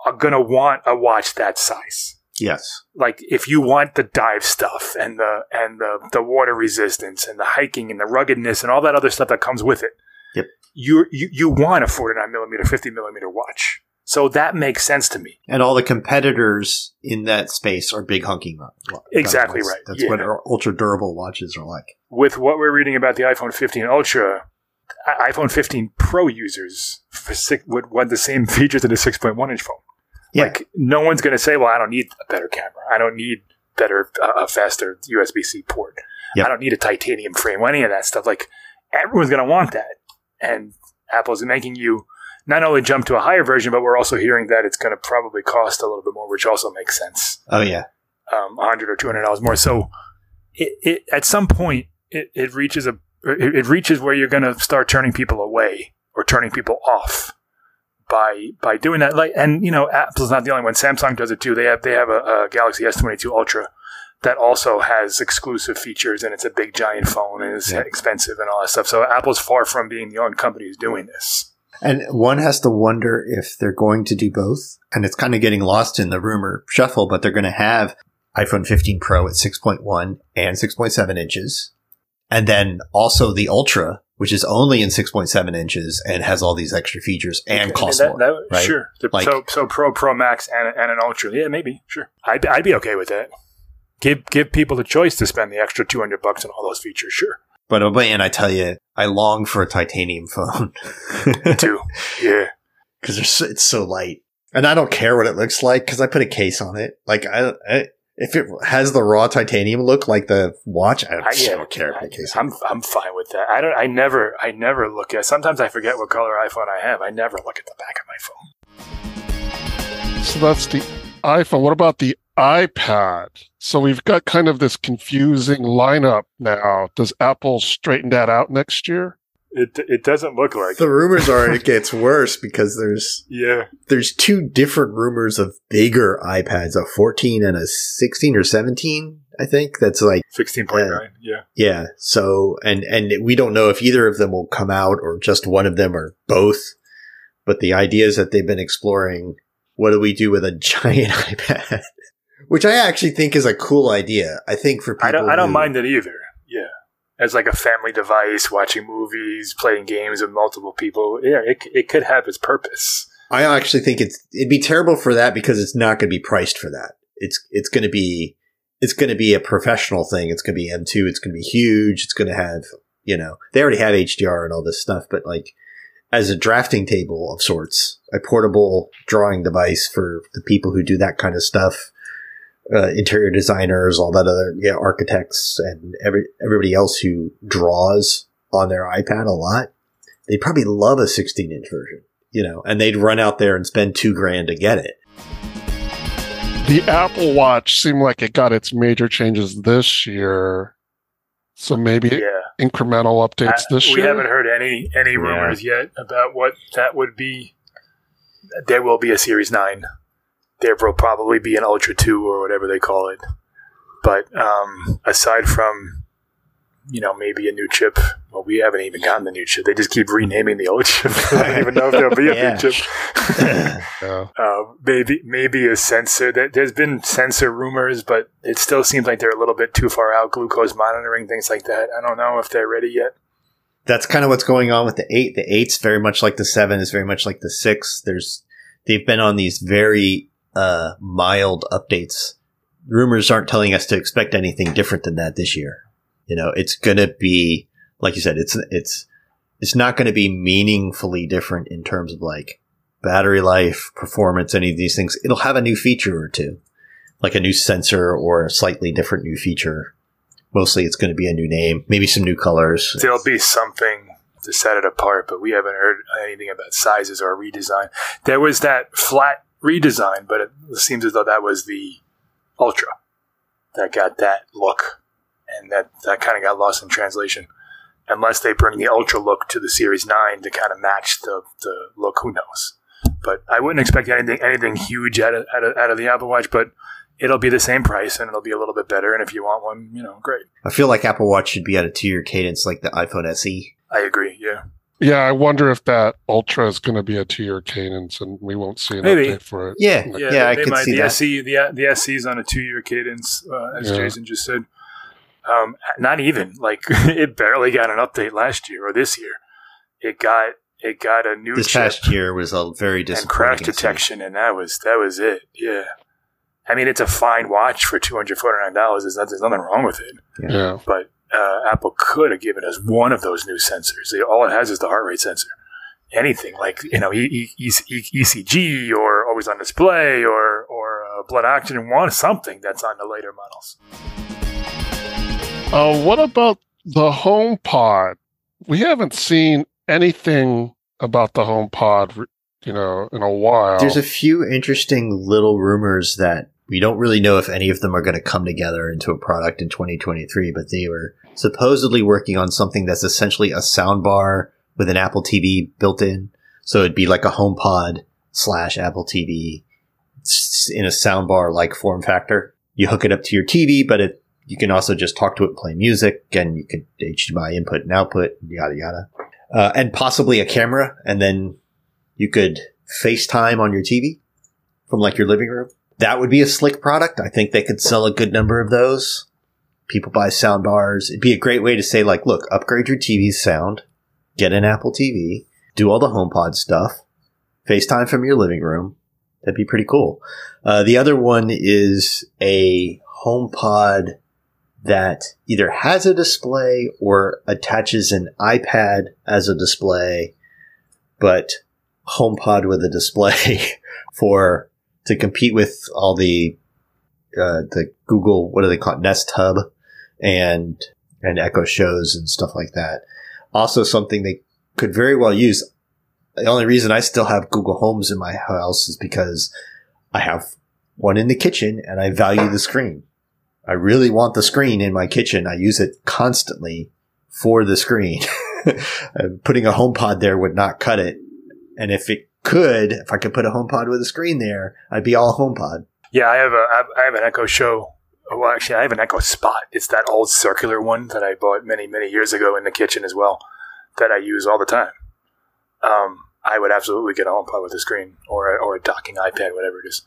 are going to want a watch that size. Yes. Like if you want the dive stuff and the and the, the water resistance and the hiking and the ruggedness and all that other stuff that comes with it. Yep. You you, you want a 49 millimeter, 50 millimeter watch. So that makes sense to me. And all the competitors in that space are big hunking. Exactly right. That's yeah. what ultra durable watches are like. With what we're reading about the iPhone 15 Ultra, iPhone 15 Pro users six, would want the same <laughs> features in a 6.1 inch phone. Yeah. Like no one's going to say, "Well, I don't need a better camera. I don't need better, uh, a faster USB C port. Yep. I don't need a titanium frame. Any of that stuff. Like everyone's going to want that, and Apple's making you not only jump to a higher version, but we're also hearing that it's going to probably cost a little bit more, which also makes sense. Oh yeah, um, hundred or two hundred dollars more. So it, it, at some point it, it reaches a it, it reaches where you're going to start turning people away or turning people off by by doing that. Like, and you know, Apple's not the only one. Samsung does it too. They have they have a, a Galaxy S22 Ultra that also has exclusive features, and it's a big giant phone and it's yeah. expensive and all that stuff. So Apple's far from being the only company who's doing this. And one has to wonder if they're going to do both. And it's kind of getting lost in the rumor shuffle, but they're going to have iPhone 15 Pro at 6.1 and 6.7 inches. And then also the Ultra which is only in 6.7 inches and has all these extra features and costs that, more. That, right? Sure. Like, so, so Pro, Pro Max, and, and an Ultra. Yeah, maybe. Sure. I'd, I'd be okay with that. Give give people the choice to spend the extra 200 bucks on all those features. Sure. But, oh, and I tell you, I long for a titanium phone. <laughs> too. Yeah. Because it's so light. And I don't care what it looks like because I put a case on it. Like, I, I if it has the raw titanium look like the watch, I don't, I, yeah, I don't care. I, I'm I'm fine with that. I don't. I never. I never look at. Sometimes I forget what color iPhone I have. I never look at the back of my phone. So that's the iPhone. What about the iPad? So we've got kind of this confusing lineup now. Does Apple straighten that out next year? It it doesn't look like the rumors are it <laughs> gets worse because there's yeah. there's two different rumors of bigger iPads a 14 and a 16 or 17 I think. That's like 16.9 uh, yeah. yeah. So and and we don't know if either of them will come out or just one of them or both. But the idea is that they've been exploring what do we do with a <laughs> giant iPad which I actually think is a cool idea I think for people I don't I don't who, mind it either yeah as like a family device, watching movies, playing games with multiple people. Yeah, it, it could have its purpose. I actually think it's it'd be terrible for that because it's not going to be priced for that. It's it's going to be it's going to be a professional thing. It's going to be M2. It's going to be huge. It's going to have you know they already have HDR and all this stuff, but like as a drafting table of sorts, a portable drawing device for the people who do that kind of stuff uh, interior designers, all that other yeah, architects, and every everybody else who draws on their iPad a lot, they'd probably love a 16 inch version, you know, and they'd run out there and spend two grand to get it. The Apple Watch seemed like it got its major changes this year, so maybe yeah. incremental updates this we year. We haven't heard any any rumors yeah. yet about what that would be. There will be a Series Nine there will probably be an Ultra 2 or whatever they call it. But um, aside from, you know, maybe a new chip, well, we haven't even gotten the new chip. They just keep renaming the old chip. <laughs> I don't even know if there'll be a yeah. new chip. <laughs> <laughs> uh, maybe maybe a sensor. There's been sensor rumors, but it still seems like they're a little bit too far out. Glucose monitoring, things like that. I don't know if they're ready yet that's kind of what's going on with the eight. The eight's very much like the seven is very much like the six. There's they've been on these very uh, mild updates. Rumors aren't telling us to expect anything different than that this year. You know, it's gonna be, like you said, it's, it's, it's not gonna be meaningfully different in terms of like battery life, performance, any of these things, it'll have a new feature or two, like a new sensor or a slightly different new feature. Mostly it's going to be a new name, maybe some new colors. There'll be something to set it apart, but we haven't heard anything about sizes or redesign. There was that flat redesign, but it seems as though that was the Ultra that got that look, and that, that kind of got lost in translation. Unless they bring the Ultra look to the Series 9 to kind of match the, the look, who knows? But I wouldn't expect anything anything huge out of, out of, out of the Apple Watch, but it'll be the same price and it'll be a little bit better. And if you want one, you know, great. I feel like Apple Watch should be at a two year cadence like the iPhone SE. I agree. Yeah. Yeah, I wonder if that Ultra is going to be a two-year cadence, and we won't see an Maybe. update for it. Yeah, Yeah, yeah, I they could might- see the that. SE, the the SE is on a two year cadence, uh, as Yeah. Jason just said. Um, not even like <laughs> it barely got an update last year or this year. It got it got a new This chip past year was a very and disappointing. crash SE. detection, and that was that was it. Yeah, I mean it's a fine watch for two hundred forty nine dollars. There's, not- there's nothing wrong with it, Yeah. but uh, Apple could have given us one of those new sensors. All it has is the heart rate sensor. Anything like you know E- E- E- ECG or always on display or or uh, blood oxygen, one something that's on the later models. Uh, what about the HomePod? We haven't seen anything about the HomePod, you know, in a while. There's a few interesting little rumors that we don't really know if any of them are going to come together into a product in 2023, but they were supposedly working on something that's essentially a soundbar with an Apple TV built in. So it'd be like a HomePod slash Apple TV in a soundbar like form factor. You hook it up to your TV, but it you can also just talk to it, and play music, and you could HDMI input and output, yada yada, uh, and possibly a camera, and then you could FaceTime on your TV from like your living room. That would be a slick product. I think they could sell a good number of those. People buy sound bars. It'd be a great way to say like, look, upgrade your TV's sound, get an Apple TV, do all the HomePod stuff, FaceTime from your living room. That'd be pretty cool. Uh, the other one is a HomePod that either has a display or attaches an iPad as a display, but HomePod with a display <laughs> for to compete with all the uh, the Google what do they call it Nest Hub and and Echo shows and stuff like that. Also, something they could very well use. The only reason I still have Google Homes in my house is because I have one in the kitchen and I value the screen. I really want the screen in my kitchen. I use it constantly for the screen. <laughs> Uh, Putting a HomePod there would not cut it. And if it could, if I could put a HomePod with a screen there, I'd be all HomePod. Yeah, I have a I have- an Echo Show. Well, actually, I have an Echo Spot. It's that old circular one that I bought many many years ago in the kitchen as well, that I use all the time. Um, I would absolutely get a HomePod with a screen or a, or a docking iPad, whatever it is,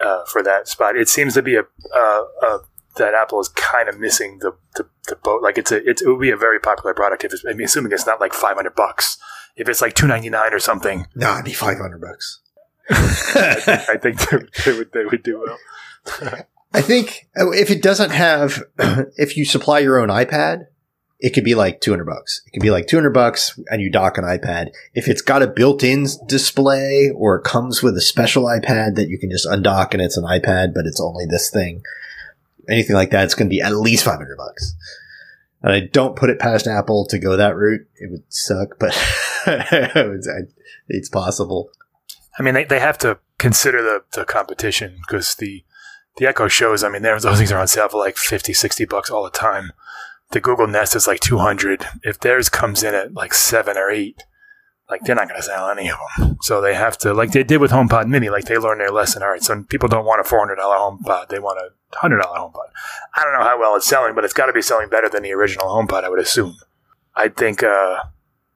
uh, for that spot. It seems to be a, uh, uh, that Apple is kind of missing the, the, the boat. Like it's a it's, it would be a very popular product if it's. I mean, assuming it's not like five hundred bucks. If it's like two ninety nine or something, No, it'd be 500 bucks. <laughs> I think they, they would they would do well. <laughs> I think oh, if it doesn't have, <clears throat> if you supply your own iPad, it could be like 200 bucks. It could be like 200 bucks and you dock an iPad. If it's got a built-in display or it comes with a special iPad that you can just undock and it's an iPad, but it's only this thing, anything like that, it's going to be at least 500 bucks. And I don't put it past Apple to go that route. It would suck, but <laughs> it's possible. I mean, they, they have to consider the, the competition because the the Echo shows. I mean, those things are on sale for like 50, 60 bucks all the time. The Google Nest is like two hundred. If theirs comes in at like seven or eight, like they're not going to sell any of them. So they have to, like they did with HomePod Mini, like they learned their lesson. All right, so people don't want a four hundred dollar HomePod; they want a hundred dollar HomePod. I don't know how well it's selling, but it's got to be selling better than the original HomePod, I would assume. I think, uh,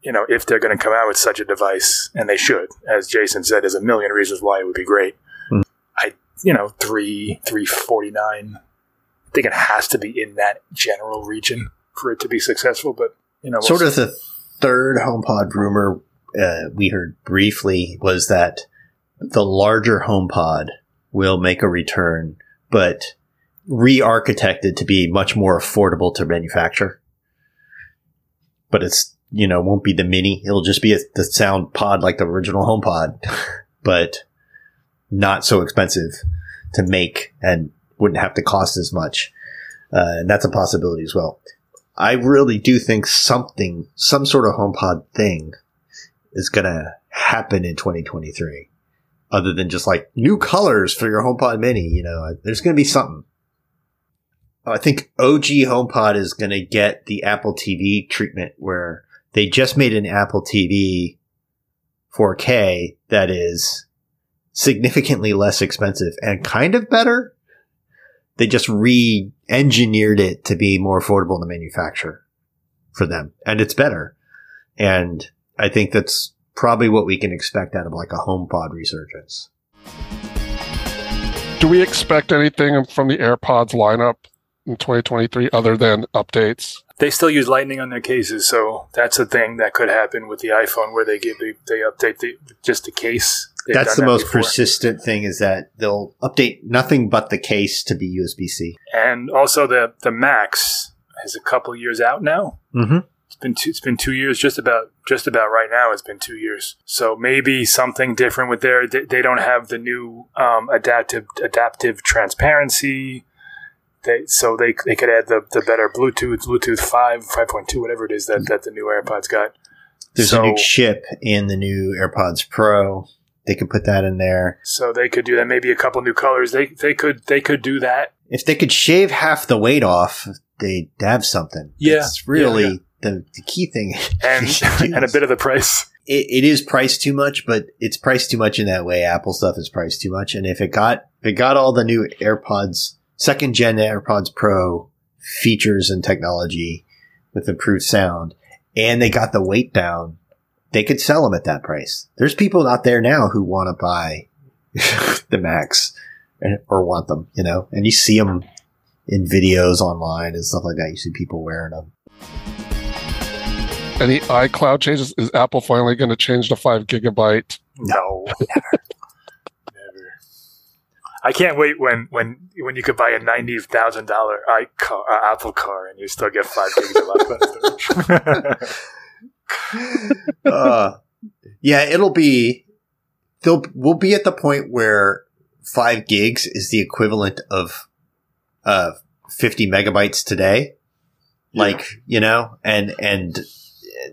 you know, if they're going to come out with such a device, and they should, as Jason said, there's a million reasons why it would be great. Hmm. I, you know, three three forty nine. I think it has to be in that general region for it to be successful. But you know, we'll sort of the third HomePod rumor uh, we heard briefly was that the larger HomePod will make a return, but re-architected to be much more affordable to manufacture. But it's you know won't be the mini; it'll just be a, the sound pod like the original HomePod. <laughs> but not so expensive to make and wouldn't have to cost as much. Uh, and that's a possibility as well. I really do think something, some sort of HomePod thing is going to happen in 2023 other than just like new colors for your HomePod mini. You know, uh, there's going to be something. I think OG HomePod is going to get the Apple TV treatment where they just made an Apple TV 4K that is significantly less expensive and kind of better. They just re-engineered it to be more affordable to manufacture for them and it's better. And I think that's probably what we can expect out of like a HomePod resurgence. Do we expect anything from the AirPods lineup in 2023 other than updates? They still use Lightning on their cases, so that's a thing that could happen with the iPhone, where they give they, they update the, just the case. They've that's the that most before. persistent thing is that they'll update nothing but the case to be USB C. And also the the Max is a couple years out now. Mm-hmm. It's been two, it's been two years, just about just about right now. It's been two years, so maybe something different with their. They, they don't have the new um, adaptive adaptive transparency they so they they could add the, the better Bluetooth, Bluetooth five, five point two, whatever it is that, that the new AirPods got. There's so, a new chip in the new AirPods Pro. They could put that in there. So they could do that. Maybe a couple new colors. They they could they could do that. If they could shave half the weight off, they'd have something. Yeah, it's really yeah, yeah. The, the key thing. <laughs> And and a bit of the price. It, it is priced too much, but it's priced too much in that way. Apple stuff is priced too much, and if it got if it got all the new AirPods second gen AirPods Pro features and technology with improved sound, and they got the weight down, they could sell them at that price. There's people out there now who want to buy <laughs> the Max eh, or want them, you know, and you see them in videos online and stuff like that. You see people wearing them. Any iCloud changes? Is Apple finally going to change the five gigabyte? No, <laughs> never. I can't wait when when when you could buy a ninety thousand dollar car, uh, Apple car and you still get five gigs of iCloud uh, yeah, it'll be. They'll we'll be at the point where five gigs is the equivalent of uh fifty megabytes today. Yeah. Like you know, and and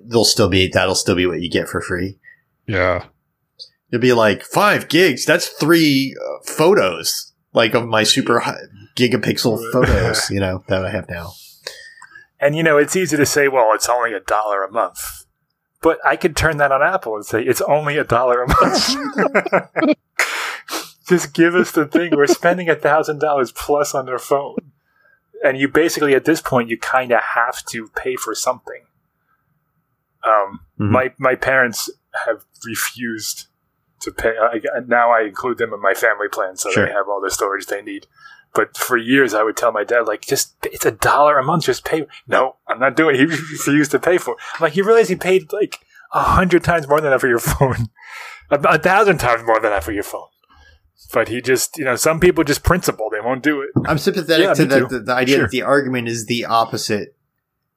they'll still be that'll still be what you get for free. Yeah. it'll be like five gigs. That's three uh, photos, like of my super high, gigapixel <laughs> photos, you know, that I have now. And you know, it's easy to say, well, it's only a dollar a month, but I could turn that on Apple and say it's only a dollar a month. <laughs> Just give us the thing. We're spending a thousand dollars plus on their phone, and you basically at this point you kind of have to pay for something. Um, mm-hmm. my my parents have refused to pay. I, now I include them in my family plan, so sure. they have all the storage they need. But for years, I would tell my dad, like, just it's a dollar a month, just pay. No, I'm not doing. it. He <laughs> refused to pay for. it. I'm like, you realize he paid like a hundred times more than that for your <laughs> phone, a, a thousand times more than that for your phone. But he just, you know, some people just principle; they won't do it. I'm sympathetic yeah, to the, the, the, idea sure. that the argument is the opposite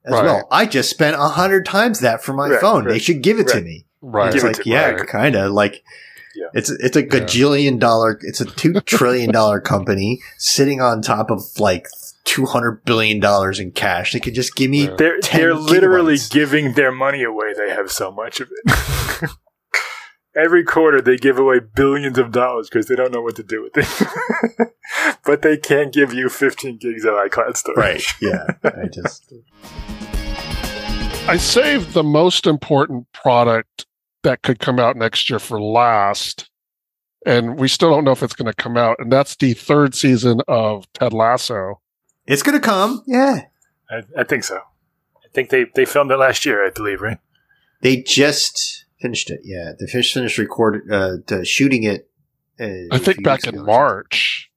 as right. well. I just spent a hundred times that for my right, phone. Right, they should give it to me. Right. It's like, yeah, kind of like yeah. It's it's a gajillion dollar. It's a two <laughs> trillion dollar company sitting on top of like two hundred billion dollars in cash. They could just give me. They're they're literally giving their money away. They have so much of it. <laughs> Every quarter, they give away billions of dollars because they don't know what to do with it. <laughs> but they can't give you 15 gigs of iCloud storage. Right. Yeah. <laughs> I just. I saved the most important product that could come out next year for last. And we still don't know if it's going to come out. And that's the third season of Ted Lasso. It's going to come. Yeah. I, I, think so. I think they, they filmed it last year, I believe, right? They just finished it. Yeah. They finished, finished recording, uh, the shooting it. Uh, I think back in March.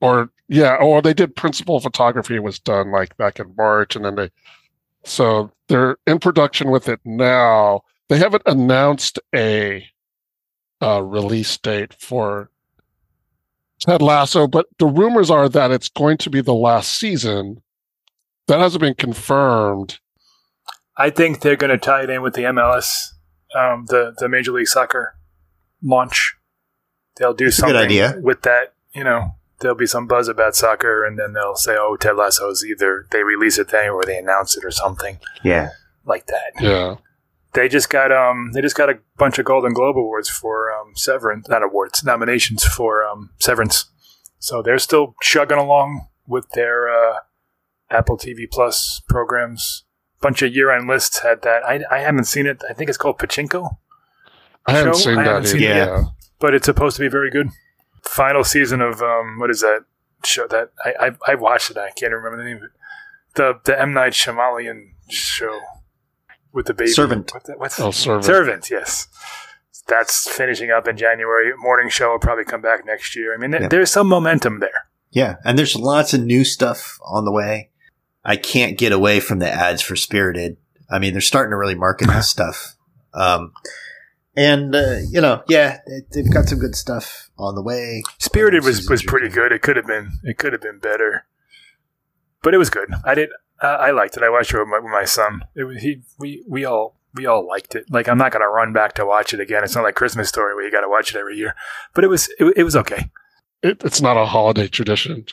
Or, yeah. Or they did principal photography was done like back in March. And then they, so they're in production with it now they haven't announced a uh, release date for Ted Lasso, but the rumors are that it's going to be the last season. That hasn't been confirmed. I think they're going to tie it in with the MLS, um, the the Major League Soccer launch. they'll do a good something idea. with that. You know, there'll be some buzz about soccer, and then they'll say, "Oh, Ted Lasso's either they release it thing or they announce it or something Yeah. like that." Yeah. They just got um they just got a bunch of Golden Globe awards for um Severance, not awards, nominations for um Severance. So they're still chugging along with their uh, Apple TV Plus programs. Bunch of year-end lists had that. I, I haven't seen it. I think it's called Pachinko, I haven't Show? seen I that haven't seen either. it yet. But it's supposed to be very good. Final season of um what is that show that I I, I watched it. I can't remember the name of it. The the M Night Shyamalan show with the baby Servant. What the, what's Oh, servant. Servant, yes. That's finishing up in January. Morning show will probably come back next year. I mean, th- Yeah. there's some momentum there. Yeah. And there's lots of new stuff on the way. I can't get away from the ads for Spirited. I mean, they're starting to really market this <laughs> stuff. Um, and, uh, you know, yeah, they- they've got some good stuff on the way. Spirited was, was pretty good. It could have been it could have been better, but it was good. I did uh, I liked it. I watched it with my, with my son. It he we we all we all liked it. Like I'm not gonna run back to watch it again. It's not like Christmas Story where you got to watch it every year. But it was it, it was okay. It, it's not a holiday tradition.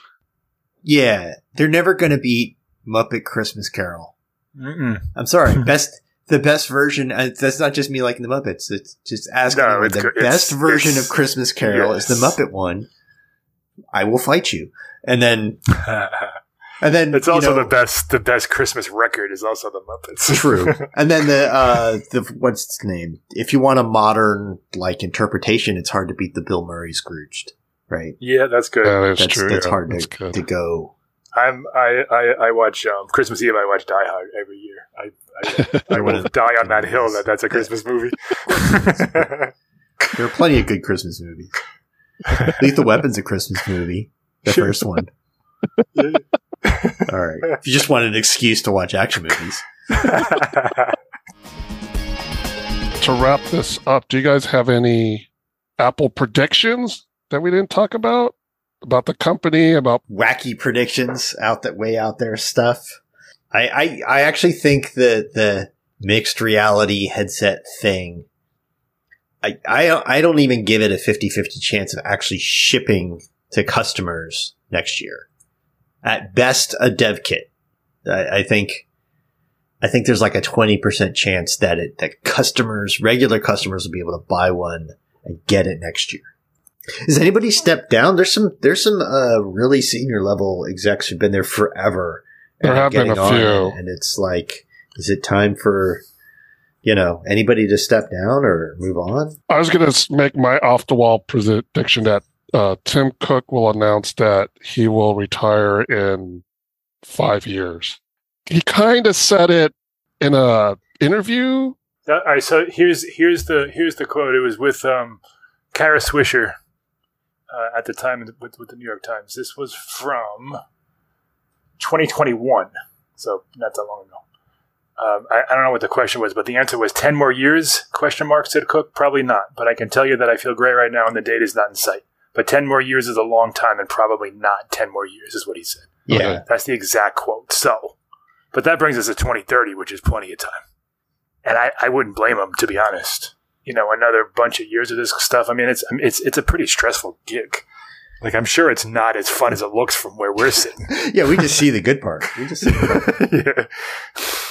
Yeah. They're never going to beat Muppet Christmas Carol. Mm-mm. I'm sorry. <laughs> best, the best version. Uh, that's not just me liking the Muppets. It's just asking No, it's the. It's- best version it's- of Christmas Carol is the. Muppet one. I will fight you. And then, <laughs> and then it's you also know- the best the best Christmas record is also the Muppets. True. <laughs> And then the uh the what's its name? If you want a modern like interpretation, it's hard to beat the Bill Murray Scrooged, right? yeah, that's good. Yeah, that's, That's true. that's yeah. hard That's to, good. to go. I'm I, I, I watch um, Christmas Eve. I watch Die Hard every year. I I, <laughs> I will die on that hill that that's a Christmas movie. There are plenty of good Christmas movies. <laughs> Lethal Weapon's a Christmas movie. The first one. All right. If you just wanted an excuse to watch action movies. <laughs> to wrap this up, do you guys have any Apple predictions that we didn't talk about? About the company, about wacky predictions out that way out there stuff. I, I, I actually think that the mixed reality headset thing, I, I, I don't even give it a 50-50 chance of actually shipping to customers next year. At best, a dev kit. I, I think, I think there's like a 20% chance that it, that customers, regular customers will be able to buy one and get it next year. Has anybody stepped down? There's some there's some uh, really senior level execs who've been there forever. There and are have been a on, few. and it's like, is it time for you know anybody to step down or move on? I was going to make my off the wall prediction that uh, Tim Cook will announce that he will retire in five years. He kind of said it in a interview. All right, so here's here's the here's the quote. It was with um, Kara Swisher uh, at the time with, with the New York Times. This was from 2021, so not that long ago. Um, I, I don't know what the question was, but the answer was 10 more years? Question mark, said Cook. Probably not, but I can tell you that I feel great right now and the date is not in sight. But 10 more years is a long time and probably not 10 more years, is what he said. Yeah, That's the exact quote. So, but that brings us to 2030, which is plenty of time. And I, I wouldn't blame him, to be honest. You know, another bunch of years of this stuff. I mean, it's it's it's a pretty stressful gig. Like, I'm sure it's not as fun as it looks from where we're sitting. <laughs> yeah. We just see the good part. We just see the part.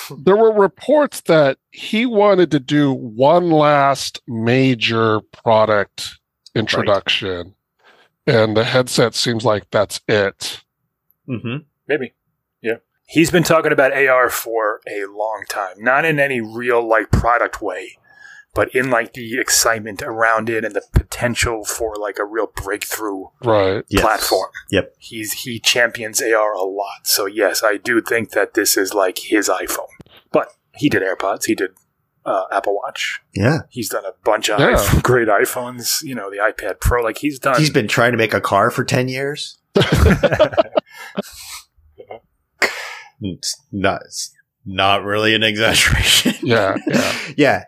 <laughs> yeah. There were reports that he wanted to do one last major product introduction, and the headset seems like that's it. hmm Maybe. Yeah. He's been talking about AR for a long time. Not in any real like product way, but in like the excitement around it and the potential for like a real breakthrough Right. Yes. platform. Yep. He's he champions AR a lot. So yes, I do think that this is like his iPhone. But he did AirPods, he did uh, Apple Watch. Yeah. He's done a bunch of Yeah. iPhone- <laughs> great iPhones, you know, the iPad Pro like he's done He's been trying to make a car for ten years. <laughs> It's not. It's not really an <laughs> exaggeration. Yeah. Yeah. yeah.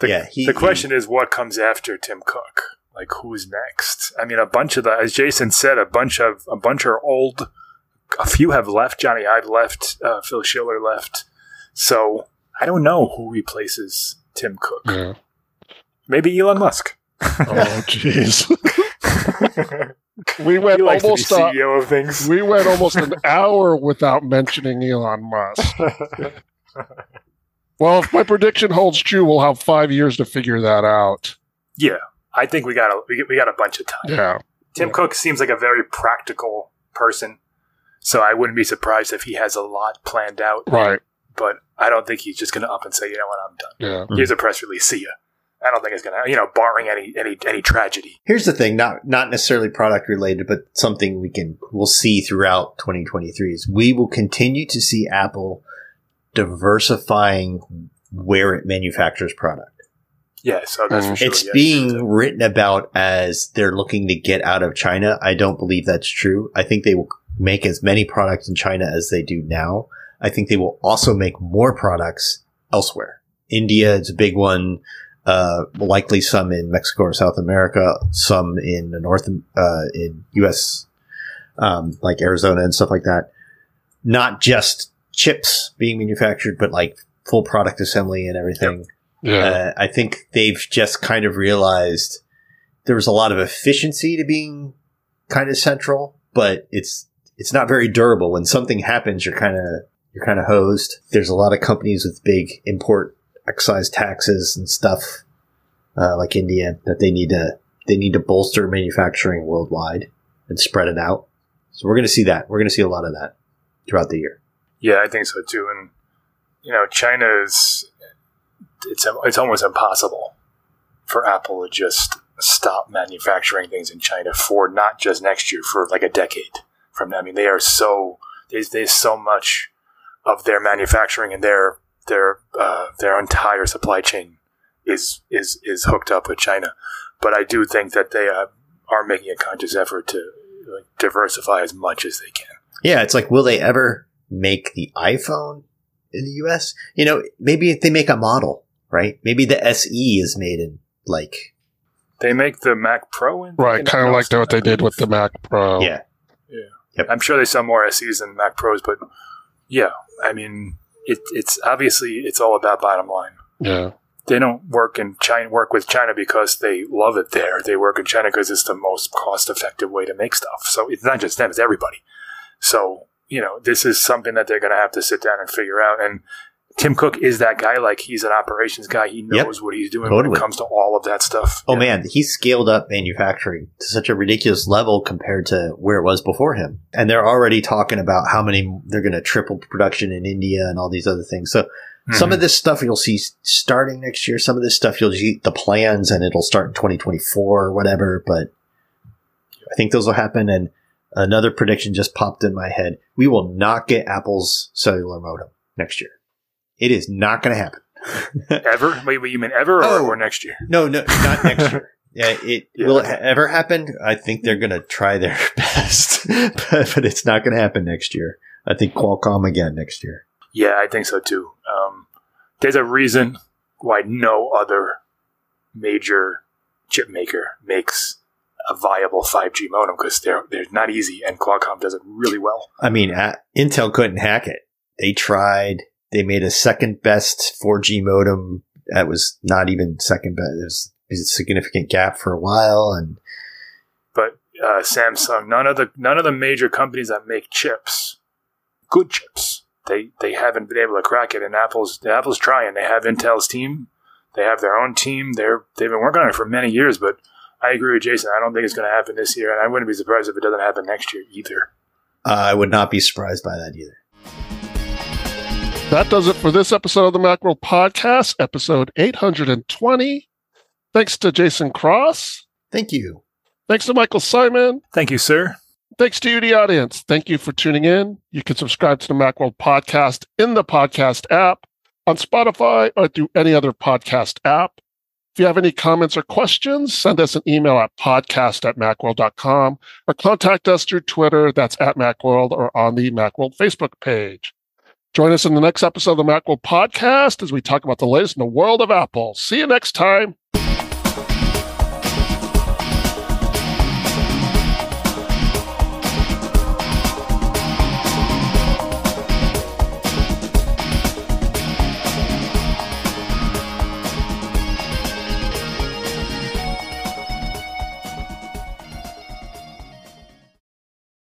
The, yeah. He, the question is what comes after Tim Cook? Like who's next? I mean, a bunch of the, as Jason said, a bunch of a bunch are old. A few have left. Jony Ive left. Uh, Phil Schiller left. So I don't know who replaces Tim Cook. yeah. Maybe Elon Musk. Oh, jeez. <laughs> we went he likes almost to be uh, CEO of things. we went almost an hour without mentioning Elon Musk. <laughs> Well, if my prediction holds true, we'll have five years to figure that out. yeah, I think we got a we, we got a bunch of time. Yeah. Tim Yeah. Cook seems like a very practical person, so I wouldn't be surprised if he has a lot planned out. Right. But I don't think he's just going to up and say, you know what, I'm done. Yeah. Mhm. Here's a press release. See ya. I don't think it's going to, you know, barring any any any tragedy. Here's the thing, not not necessarily product related, but something we can we'll see throughout 2023 is we will continue to see Apple diversifying where it manufactures product. Yeah, so that's for Mm. sure. it's yes. being written about as they're looking to get out of China. I don't believe that's true. I think they will make as many products in China as they do now. I think they will also make more products elsewhere. India is a big one. Uh, likely some in Mexico or South America, some in the North, uh, in U.S., um, like Arizona and stuff like that. Not just chips being manufactured, but like full product assembly and everything. Yeah. Uh, I think they've just kind of realized there was a lot of efficiency to being kind of central, but it's it's not very durable. When something happens, you're kind of you're kind of hosed. There's a lot of companies with big import excise taxes and stuff, uh, like India, that they need to they need to bolster manufacturing worldwide and spread it out. So we're going to see that. We're going to see a lot of that throughout the year. Yeah, I think so too. And you know, China is it's it's almost impossible for Apple to just stop manufacturing things in China for not just next year, for like a decade from now. I mean, they are so there's there's so much of their manufacturing and their their uh, their entire supply chain is is is hooked up with China. But I do think that they uh, are making a conscious effort to like, diversify as much as they can. Yeah, it's like, will they ever make the iPhone in the US? You know, maybe if they make a model, right? Maybe the SE is made in like, They make the Mac Pro, in, right. Kind of like what they did with the. Mac Pro. yeah, Yeah. I'm sure they sell more SEs than Mac Pros, but yeah, I mean, it, it's obviously it's all about bottom line. Yeah. They don't work in China, work with China because they love it there. They work in China because it's the most cost-effective way to make stuff. So it's not just them; it's everybody. So you know, this is something that they're going to have to sit down and figure out. And Tim Cook is that guy. Like he's an operations guy. He Yep. knows what he's doing when it comes to all of that stuff. Oh Yeah. man, he scaled up manufacturing to such a ridiculous level compared to where it was before him. And they're already talking about how many they're going to triple production in India and all these other things. So some Mhm. of this stuff you'll see starting next year. Some of this stuff you'll see the plans and it'll start in 2024 or whatever. But I think those will happen. And another prediction just popped in my head. We will not get Apple's cellular modem next year. It is not going to happen. <laughs> ever? Wait, wait, you mean ever or, Oh. or next year? No, no, not next year. <laughs> Yeah, it Yeah. will it ever happen? I think they're going to try their <laughs> best, but, but it's not going to happen next year. I think Qualcomm again next year. Yeah, I think so too. Um, there's a reason why no other major chip maker makes a viable 5G modem because they're they're not easy, and Qualcomm does it really well. I mean, uh, Intel couldn't hack it. They tried. They made a second best 4G modem that was not even second best. There's a significant gap for a while, and But uh, Samsung, none of the none of the major companies that make chips, good chips, they they haven't been able to crack it. And Apple's Apple's trying. They have Intel's team. They have their own team. They're they've been working on it for many years, but I agree with Jason. I don't think it's going to happen this year, and I wouldn't be surprised if it doesn't happen next year either. uh, I would not be surprised by that either. That does it for this episode of the Macworld Podcast, episode 820. Thanks to Jason Cross. Thank you. Thanks to Michael Simon. Thank you, sir. Thanks to you, the audience. Thank you for tuning in. You can subscribe to the Macworld Podcast in the podcast app, on Spotify, or through any other podcast app. If you have any comments or questions, send us an email at podcast at macworld.com or contact us through Twitter. That's at Macworld or on the Macworld Facebook page. Join us in the next episode of the Macworld Podcast as we talk about the latest in the world of Apple. See you next time.